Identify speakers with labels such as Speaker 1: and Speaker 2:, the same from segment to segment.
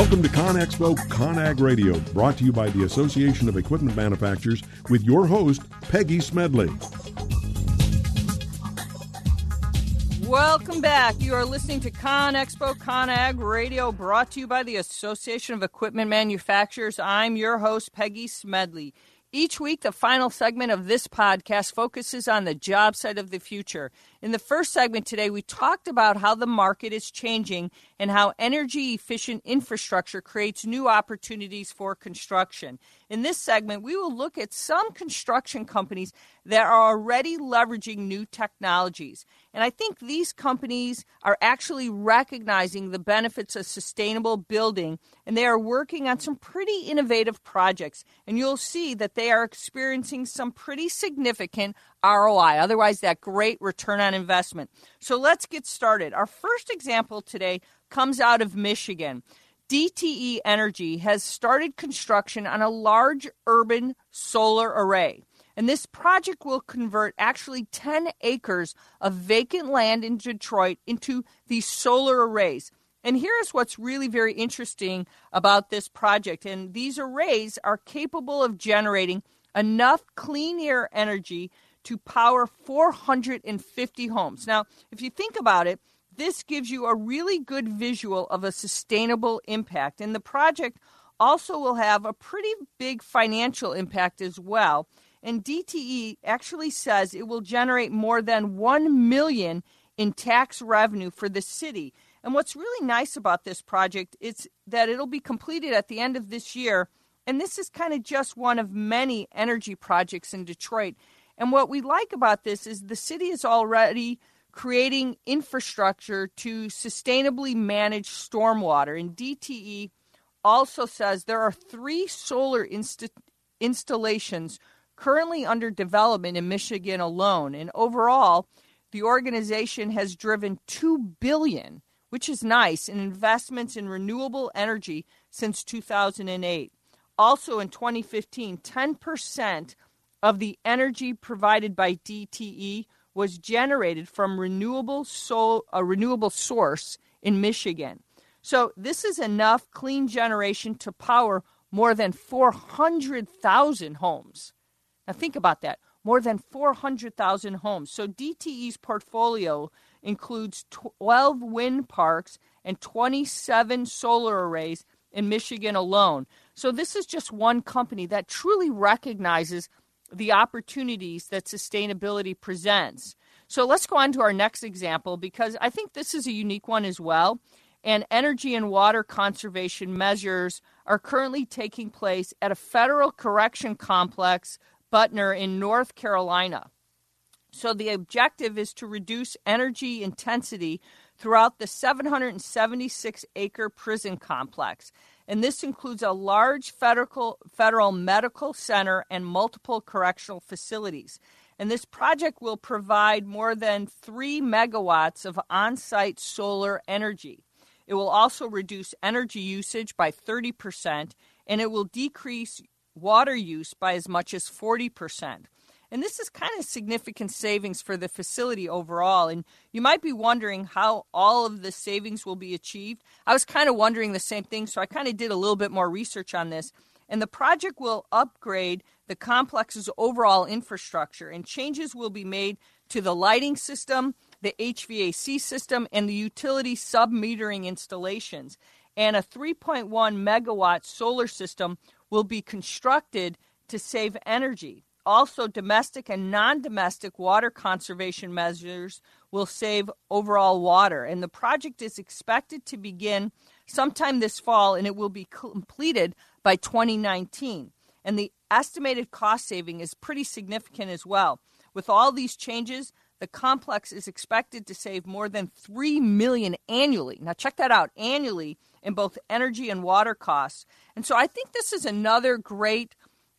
Speaker 1: Welcome to ConExpo ConAg Radio, brought to you by the Association of Equipment Manufacturers with your host, Peggy Smedley.
Speaker 2: Welcome back. You are listening to ConExpo ConAg Radio, brought to you by the Association of Equipment Manufacturers. I'm your host, Peggy Smedley. Each week, the final segment of this podcast focuses on the job site of the future. In the first segment today, we talked about how the market is changing and how energy efficient infrastructure creates new opportunities for construction. In this segment, we will look at some construction companies that are already leveraging new technologies. And I think these companies are actually recognizing the benefits of sustainable building and they are working on some pretty innovative projects. And you'll see that they are experiencing some pretty significant ROI, otherwise, that great return on investment. So let's get started. Our first example today comes out of Michigan. DTE Energy has started construction on a large urban solar array. And this project will convert actually 10 acres of vacant land in Detroit into these solar arrays. And here's what's really very interesting about this project. And these arrays are capable of generating enough clean air energy to power 450 homes. Now, if you think about it, this gives you a really good visual of a sustainable impact. And the project also will have a pretty big financial impact as well. And DTE actually says it will generate more than 1 million in tax revenue for the city. And what's really nice about this project is that it'll be completed at the end of this year. And this is kind of just one of many energy projects in Detroit. And what we like about this is the city is already creating infrastructure to sustainably manage stormwater. And DTE also says there are three solar inst- installations currently under development in Michigan alone. And overall, the organization has driven 2 billion, which is nice, in investments in renewable energy since 2008. Also in 2015, 10% of the energy provided by DTE was generated from renewable sol- a renewable source in Michigan. So this is enough clean generation to power more than 400,000 homes. Now, think about that more than 400,000 homes. So, DTE's portfolio includes 12 wind parks and 27 solar arrays in Michigan alone. So, this is just one company that truly recognizes the opportunities that sustainability presents. So, let's go on to our next example because I think this is a unique one as well. And energy and water conservation measures are currently taking place at a federal correction complex Butner in North Carolina. So the objective is to reduce energy intensity throughout the 776 acre prison complex. And this includes a large federal, federal medical center and multiple correctional facilities. And this project will provide more than 3 megawatts of on site solar energy. It will also reduce energy usage by 30%, and it will decrease water use by as much as 40%. And this is kind of significant savings for the facility overall. And you might be wondering how all of the savings will be achieved. I was kind of wondering the same thing, so I kind of did a little bit more research on this. And the project will upgrade the complex's overall infrastructure, and changes will be made to the lighting system, the HVAC system, and the utility sub metering installations. And a 3.1 megawatt solar system will be constructed to save energy. Also, domestic and non domestic water conservation measures will save overall water. And the project is expected to begin sometime this fall and it will be completed by 2019. And the estimated cost saving is pretty significant as well. With all these changes, the complex is expected to save more than 3 million annually. Now check that out, annually in both energy and water costs. And so I think this is another great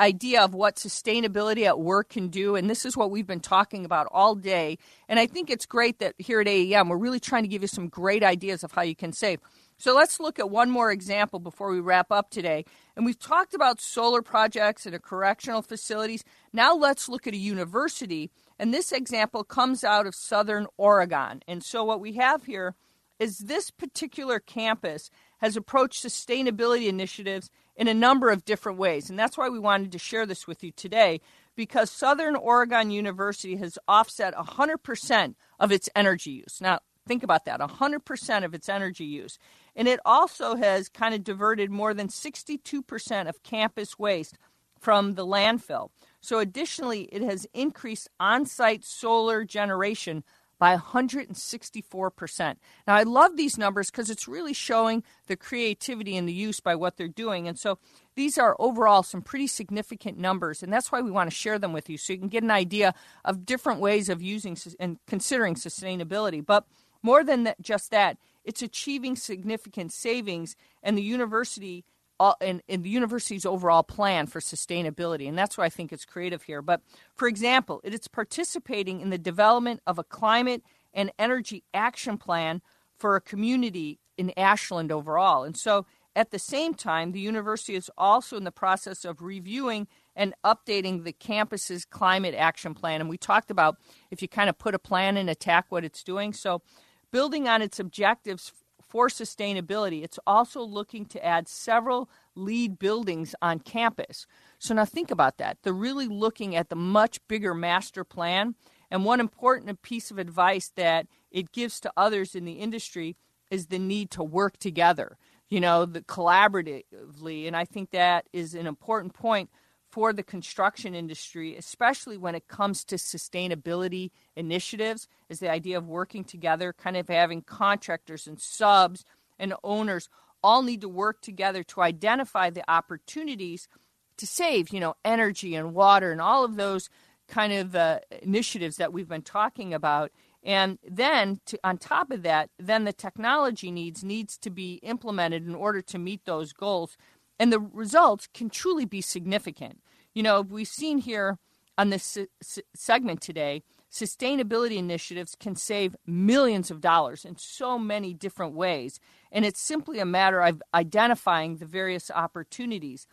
Speaker 2: idea of what sustainability at work can do. And this is what we've been talking about all day. And I think it's great that here at AEM, we're really trying to give you some great ideas of how you can save. So let's look at one more example before we wrap up today. And we've talked about solar projects and correctional facilities. Now let's look at a university. And this example comes out of Southern Oregon. And so what we have here is this particular campus has approached sustainability initiatives in a number of different ways. And that's why we wanted to share this with you today because Southern Oregon University has offset 100% of its energy use. Now, think about that 100% of its energy use. And it also has kind of diverted more than 62% of campus waste from the landfill. So, additionally, it has increased on site solar generation by 164%. Now, I love these numbers because it's really showing the creativity and the use by what they're doing. And so these are overall some pretty significant numbers, and that's why we want to share them with you so you can get an idea of different ways of using and considering sustainability. But more than that, just that, it's achieving significant savings, and the university in, in the university's overall plan for sustainability. And that's why I think it's creative here. But for example, it is participating in the development of a climate and energy action plan for a community in Ashland overall. And so at the same time, the university is also in the process of reviewing and updating the campus's climate action plan. And we talked about if you kind of put a plan and attack what it's doing. So, building on its objectives for sustainability, it's also looking to add several LEED buildings on campus. So now think about that. They're really looking at the much bigger master plan. And one important piece of advice that it gives to others in the industry is the need to work together, you know, the collaboratively. And I think that is an important point for the construction industry, especially when it comes to sustainability initiatives, is the idea of working together, kind of having contractors and subs and owners all need to work together to identify the opportunities to save, you know, energy and water and all of those kind of uh, initiatives that we've been talking about. And then, to, on top of that, then the technology needs needs to be implemented in order to meet those goals and the results can truly be significant. You know, we've seen here on this segment today, sustainability initiatives can save millions of dollars in so many different ways. And it's simply a matter of identifying the various opportunities.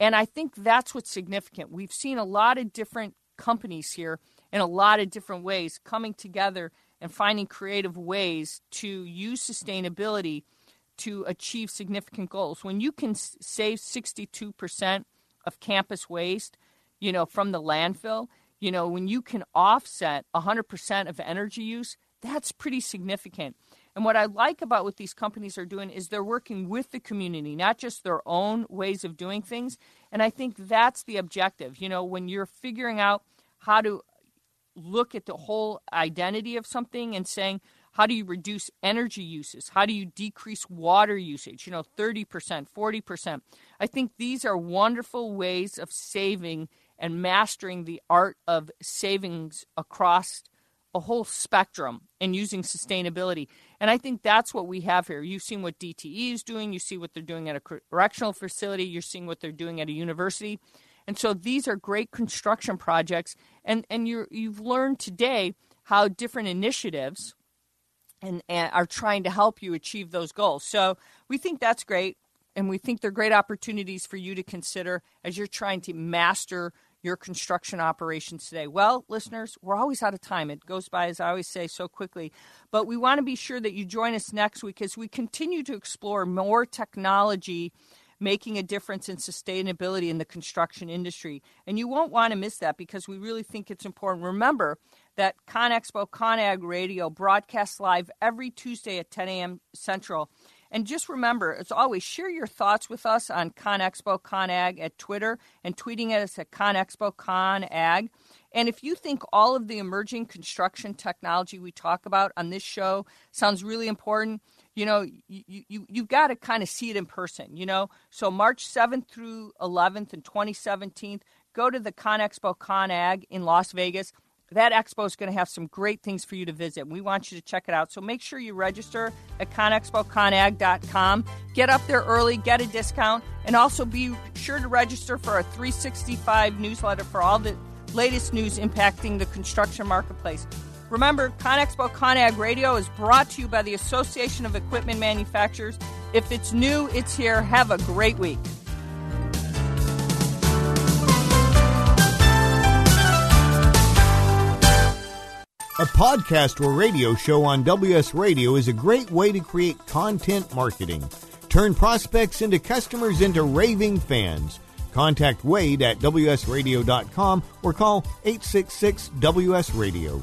Speaker 2: And I think that's what's significant. We've seen a lot of different companies here in a lot of different ways coming together and finding creative ways to use sustainability to achieve significant goals. When you can save 62% of campus waste, you know, from the landfill, you know, when you can offset 100% of energy use, that's pretty significant. And what I like about what these companies are doing is they're working with the community, not just their own ways of doing things. And I think that's the objective. You know, when you're figuring out how to look at the whole identity of something and saying, how do you reduce energy uses? How do you decrease water usage? You know, 30%, 40%. I think these are wonderful ways of saving and mastering the art of savings across a whole spectrum and using sustainability. And I think that's what we have here. You've seen what DTE is doing, you see what they're doing at a correctional facility, you're seeing what they're doing at a university. And so these are great construction projects and and you you've learned today how different initiatives and, and are trying to help you achieve those goals. So we think that's great, and we think they're great opportunities for you to consider as you're trying to master your construction operations today. Well, listeners, we're always out of time. It goes by, as I always say, so quickly. But we want to be sure that you join us next week as we continue to explore more technology making a difference in sustainability in the construction industry. And you won't want to miss that because we really think it's important. Remember, that ConExpo ConAg Radio broadcasts live every Tuesday at 10 a.m. Central. And just remember, as always, share your thoughts with us on ConExpo ConAg at Twitter and tweeting at us at ConExpo ConAg. And if you think all of the emerging construction technology we talk about on this show sounds really important, you know, you, you, you've got to kind of see it in person, you know. So March 7th through 11th and 2017, go to the ConExpo ConAg in Las Vegas that expo is going to have some great things for you to visit. We want you to check it out. So make sure you register at conexpoconag.com. Get up there early, get a discount, and also be sure to register for our 365 newsletter for all the latest news impacting the construction marketplace. Remember, ConExpo ConAg Radio is brought to you by the Association of Equipment Manufacturers. If it's new, it's here. Have a great week.
Speaker 3: A podcast or radio show on WS Radio is a great way to create content marketing.
Speaker 4: Turn prospects into customers into raving fans. Contact Wade at WSRadio.com or call 866 WS Radio.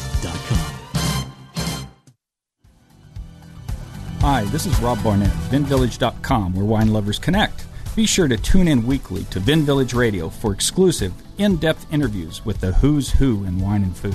Speaker 5: Hi, this is Rob Barnett, VinVillage.com, where wine lovers connect. Be sure to tune in weekly to Vin Village Radio for exclusive, in depth interviews with the who's who in wine and food.